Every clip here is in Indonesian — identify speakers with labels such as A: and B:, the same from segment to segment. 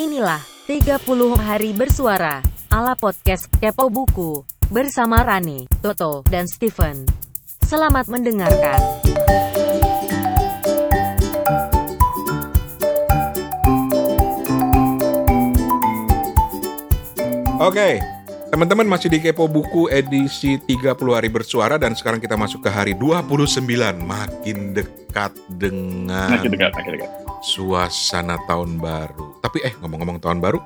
A: Inilah 30 hari bersuara ala podcast Kepo Buku bersama Rani, Toto, dan Steven. Selamat mendengarkan.
B: Oke, teman-teman masih di Kepo Buku edisi 30 hari bersuara dan sekarang kita masuk ke hari 29. Makin dekat dengan
C: Makin dekat, makin dekat.
B: Suasana tahun baru. Tapi eh ngomong-ngomong tahun baru,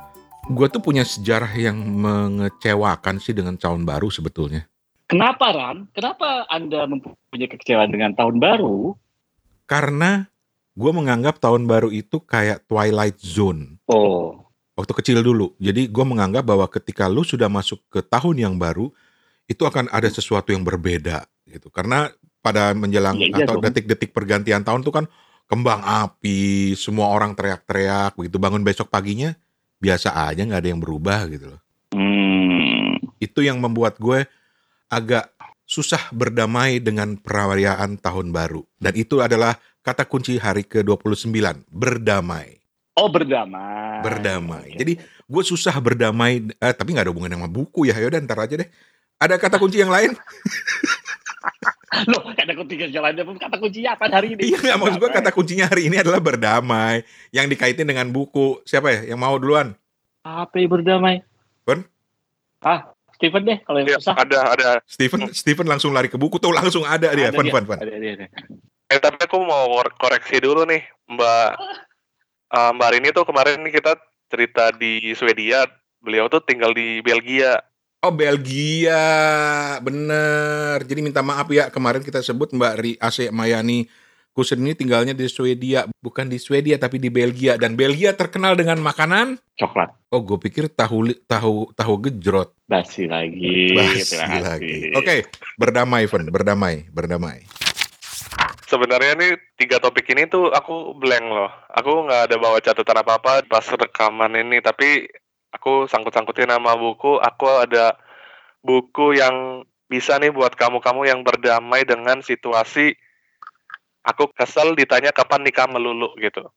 B: gue tuh punya sejarah yang mengecewakan sih dengan tahun baru sebetulnya.
C: Kenapa Ran? Kenapa Anda mempunyai kekecewaan dengan tahun baru?
B: Karena gue menganggap tahun baru itu kayak Twilight Zone.
C: Oh,
B: Waktu kecil dulu. Jadi gue menganggap bahwa ketika lu sudah masuk ke tahun yang baru, itu akan ada sesuatu yang berbeda gitu. Karena pada menjelang
C: Iya, iya
B: atau detik-detik pergantian tahun tuh kan kembang api, semua orang teriak-teriak begitu. Bangun besok paginya biasa aja nggak ada yang berubah gitu loh.
C: hmm.
B: Itu yang membuat gue agak susah berdamai dengan perayaan tahun baru. Dan itu adalah kata kunci hari ke-29, berdamai.
C: Oh berdamai.
B: Berdamai. Jadi gue susah berdamai, eh, tapi nggak ada hubungan sama buku ya. Yaudah ntar aja deh. Ada kata kunci yang lain?
C: Loh, kata kunci jalannya pun kata kuncinya apa hari ini?
B: iya, maksud gue kata kuncinya hari ini adalah berdamai. Yang dikaitin dengan buku. Siapa ya? Yang mau duluan?
C: Apa yang berdamai?
B: Pun?
C: Ah, Steven deh kalau yang
D: Ya,
C: susah.
D: ada ada.
B: Steven, Steven langsung lari ke buku tuh langsung ada dia.
C: Ada
B: Fun,
C: dia,
B: fun, fun.
C: Ada dia, ada.
D: Eh tapi aku mau kor- koreksi dulu nih, Mbak eh, Mbak Rini tuh kemarin nih kita cerita di Swedia, beliau tuh tinggal di Belgia.
B: Oh Belgia, bener. Jadi minta maaf ya kemarin kita sebut Mbak Ri AC Mayani Kusen ini tinggalnya di Swedia, bukan di Swedia tapi di Belgia. Dan Belgia terkenal dengan makanan.
C: Coklat.
B: Oh, gue pikir tahu li- tahu tahu gejrot.
C: Basi lagi.
B: Basi
C: Terima kasih.
B: lagi. Oke, berdamai, Fen, berdamai, berdamai.
D: Sebenarnya nih tiga topik ini tuh aku blank loh. Aku nggak ada bawa catatan apa-apa pas rekaman ini, tapi aku sangkut-sangkutin nama buku. Aku ada buku yang bisa nih buat kamu-kamu yang berdamai dengan situasi aku kesel ditanya kapan nikah melulu gitu.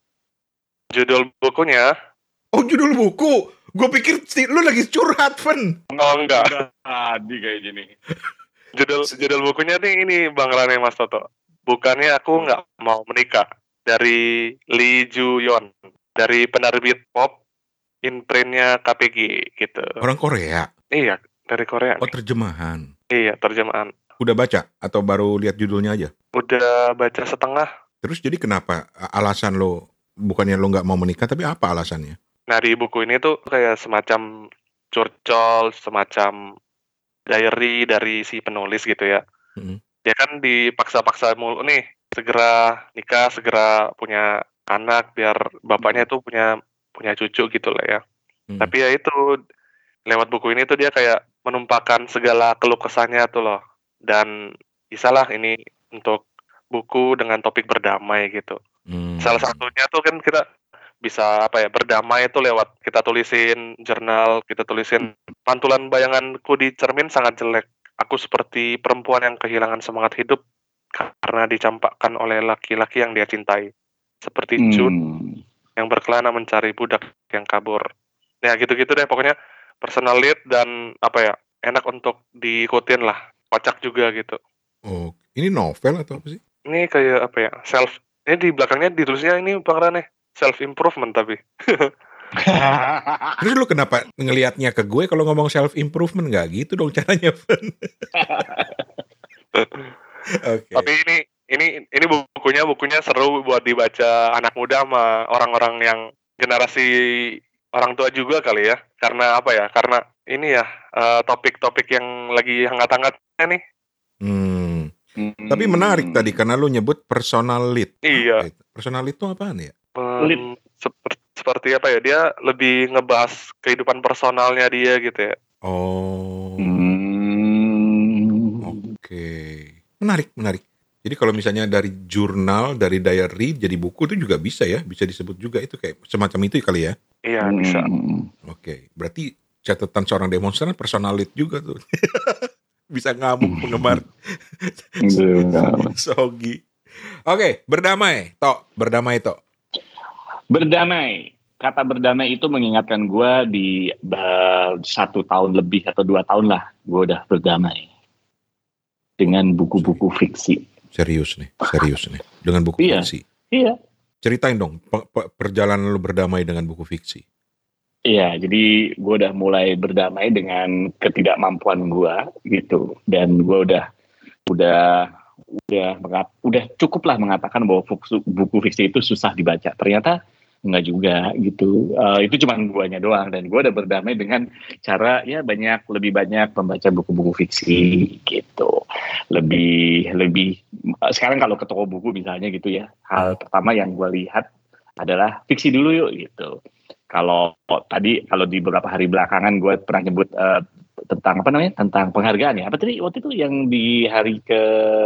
D: Judul bukunya
B: Oh, judul buku. Gue pikir si- lu lagi curhat, Fen.
D: Oh enggak.
C: Tadi kayak gini.
D: Judul judul bukunya nih ini Bang Rane Mas Toto. Bukannya aku nggak mau menikah dari Lee Ju Yeon dari penerbit pop imprintnya KPG gitu.
B: Orang Korea.
D: Iya dari Korea.
B: Oh,
D: nih.
B: terjemahan.
D: Iya terjemahan.
B: Udah baca atau baru lihat judulnya aja?
D: Udah baca setengah.
B: Terus jadi kenapa alasan lo bukannya lo nggak mau menikah tapi apa alasannya?
D: Nah di buku ini tuh kayak semacam curcol, semacam diary dari si penulis gitu ya.
B: Mhm.
D: Dia kan dipaksa-paksa mulu nih, segera nikah, segera punya anak biar bapaknya tuh punya punya cucu gitu lah ya.
B: Hmm.
D: Tapi ya itu lewat buku ini tuh dia kayak menumpahkan segala keluh kesahnya tuh loh. Dan bisalah ini untuk buku dengan topik berdamai gitu.
B: Hmm.
D: Salah satunya tuh kan kita bisa apa ya berdamai itu lewat kita tulisin jurnal, kita tulisin pantulan bayanganku di cermin sangat jelek. Aku seperti perempuan yang kehilangan semangat hidup karena dicampakkan oleh laki-laki yang dia cintai. Seperti Jun
C: Hmm.
D: Yang berkelana mencari budak yang kabur. Ya gitu-gitu deh pokoknya personal lead dan apa ya enak untuk diikutin lah. Kocak juga gitu.
B: Oh, ini novel atau apa sih?
D: Ini kayak apa ya self ini di belakangnya ditulisnya ini Bang Rane self improvement tapi
B: Terus lu kenapa ngelihatnya ke gue kalau ngomong self improvement nggak gitu dong caranya, Fen? Oke.
D: Tapi ini ini ini bukunya bukunya seru buat dibaca anak muda sama orang-orang yang generasi orang tua juga kali ya. Karena apa ya? Karena ini ya eh, topik-topik yang lagi hangat-hangatnya nih.
B: Hmm.
C: Hmm.
B: Tapi menarik tadi karena lu nyebut personal lead.
D: Iya.
B: Apa itu? Personal lead itu apaan ya?
D: Em,
C: Lead.
D: seperti seperti apa ya? Dia lebih ngebahas kehidupan personalnya dia gitu ya.
B: Oh.
C: Hmm.
B: Oke. Menarik, menarik. Jadi kalau misalnya dari jurnal, dari diary jadi buku itu juga bisa ya, bisa disebut juga itu kayak semacam itu kali ya.
D: Iya bisa.
C: Hmm.
B: Oke, berarti catatan seorang demonstran personal lead juga tuh. bisa ngamuk penggemar
C: Iya.
B: Sogi. Oke, berdamai, Tok. Berdamai, Tok.
C: Berdamai. kata berdamai itu mengingatkan gue di uh, satu tahun lebih atau dua tahun lah gue udah berdamai dengan buku-buku fiksi.
B: Serius nih, serius nih. Dengan buku
C: Iya.
B: fiksi.
C: Iya.
B: Ceritain dong pe- pe- perjalanan lu berdamai dengan buku fiksi.
C: Iya, jadi gue udah mulai berdamai dengan ketidakmampuan gue gitu, dan gue udah udah udah mengat, udah cukup lah mengatakan bahwa buku, buku fiksi itu susah dibaca. Ternyata enggak juga gitu. Eh, itu cuma guanya doang, dan gue udah berdamai dengan cara ya banyak lebih banyak membaca buku-buku fiksi gitu. Lebih lebih sekarang kalau ke toko buku misalnya gitu ya, hal pertama yang gue lihat adalah fiksi dulu yuk gitu. Kalau oh, tadi kalau di beberapa hari belakangan gue pernah nyebut eh, tentang apa namanya tentang penghargaan ya. Apa tadi waktu itu yang di hari ke?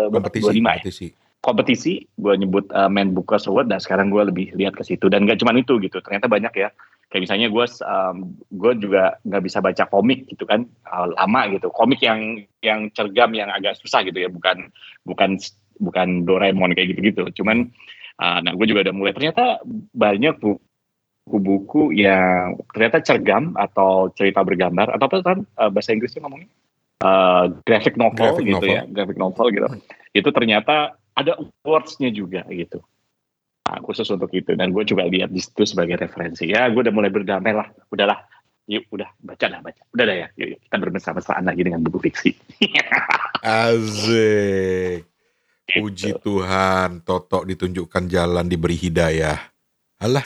B: Kompetisi,
C: 25 ya?
B: kompetisi.
C: kompetisi gue nyebut uh, Man Bookers Award dan sekarang gue lebih lihat ke situ. Dan gak cuma itu gitu ternyata banyak ya. Kayak misalnya gue um, gue juga nggak bisa baca komik gitu kan uh, lama gitu. Komik yang yang cergam yang agak susah gitu ya bukan bukan bukan Doraemon kayak gitu gitu cuman uh, nah gue juga udah mulai. Ternyata banyak bu- buku-buku yang ternyata cergam atau cerita bergambar. Atau apa kan uh, bahasa Inggrisnya ngomongnya? Uh, graphic novel
B: Graphic
C: gitu
B: novel.
C: ya graphic novel gitu. Itu ternyata ada awards-nya juga gitu. Nah, khusus untuk itu. Dan gue juga lihat di situ sebagai referensi. Ya gue udah mulai berdamai lah. Udahlah. Yuk udah. Baca lah baca. Udah dah ya. Yuk, yuk. Kita bermesra-mesraan lagi dengan buku fiksi
B: Puji
C: Gitu.
B: Tuhan, Toto ditunjukkan jalan diberi hidayah. Alah.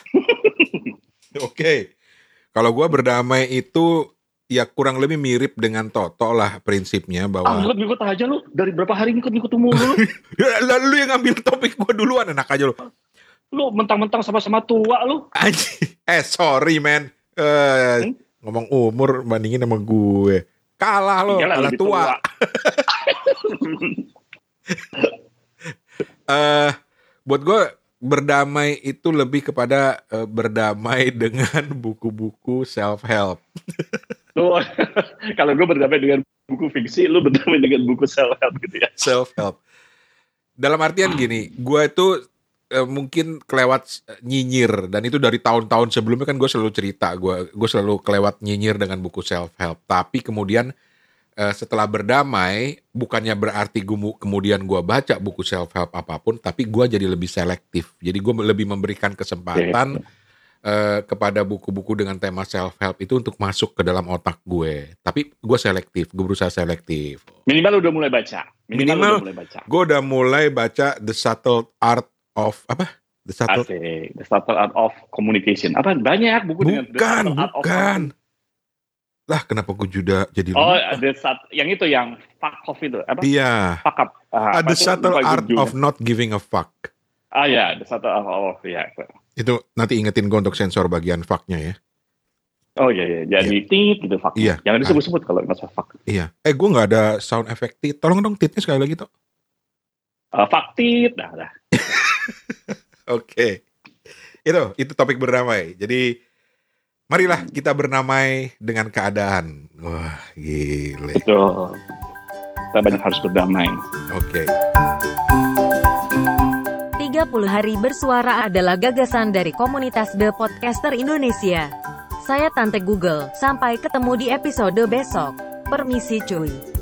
B: Oke. Kalau gua berdamai itu ya kurang lebih mirip dengan Toto lah prinsipnya
C: ah
B: bahwa
C: ngikut-ngikut aja lu dari berapa hari ngikut-ngikut mulu lu
B: Ya, lalu yang ngambil topik gua duluan enak aja lu.
C: lu mentang-mentang sama-sama tua lu.
B: Eh sorry man. Eh,
C: Hmm?
B: ngomong umur bandingin sama gue. Kalah lo,
C: Iyalah,
B: kalah
C: lebih
B: tua. eh buat gue berdamai itu lebih kepada eh, berdamai dengan buku-buku self help.
C: Lu, kalau gue berdamai dengan buku fiksi, lu berdamai dengan buku self help gitu ya.
B: Self help. Dalam artian gini, gue itu eh, mungkin kelewat nyinyir dan itu dari tahun-tahun sebelumnya kan gue selalu cerita gue gue selalu kelewat nyinyir dengan buku self help. Tapi kemudian eh, setelah berdamai bukannya berarti mu- kemudian gue baca buku self help apa pun, tapi gue jadi lebih selektif. Jadi gue lebih memberikan kesempatan eh, kepada buku-buku dengan tema self help itu untuk masuk ke dalam otak gue. Tapi gue selektif, gue berusaha selektif.
C: Minimal udah mulai baca. Minimal,
B: Minimal-
C: udah mulai baca.
B: Gue udah mulai baca The Subtle Art of apa? The Subtle
C: Asik. The Subtle Art of Communication. Apa banyak buku dengan The
B: Bukan,
C: Art of
B: bukan. Lah kenapa gue juga jadi
C: Oh,
B: lupa?
C: the sat- yang itu yang fuck off itu apa?
B: Iya.
C: Fuck up.
B: Ah,
C: Ah,
B: The
C: apa itu?
B: Subtle Art of Not Giving a Fuck.
C: Ah ya, the subtle art of ya.
B: Itu nanti ingetin gue untuk sensor bagian fucknya ya.
C: Oh iya iya, jadi tit gitu fuck.
B: Iya.
C: Jangan disebut-sebut kalau masa fuck.
B: Iya. Eh gue nggak ada sound effect tit. Tolong dong titnya sekali lagi tuh.
C: Uh, fuck tit, dah dah.
B: Oke. Itu itu topik berdamai. Jadi marilah kita berdamai dengan keadaan. Wah gile.
C: Itu kita banyak harus berdamai.
B: Oke.
A: 30 hari bersuara adalah gagasan dari komunitas The Podcaster Indonesia. Saya Tante Google, sampai ketemu di episode besok. Permisi cuy.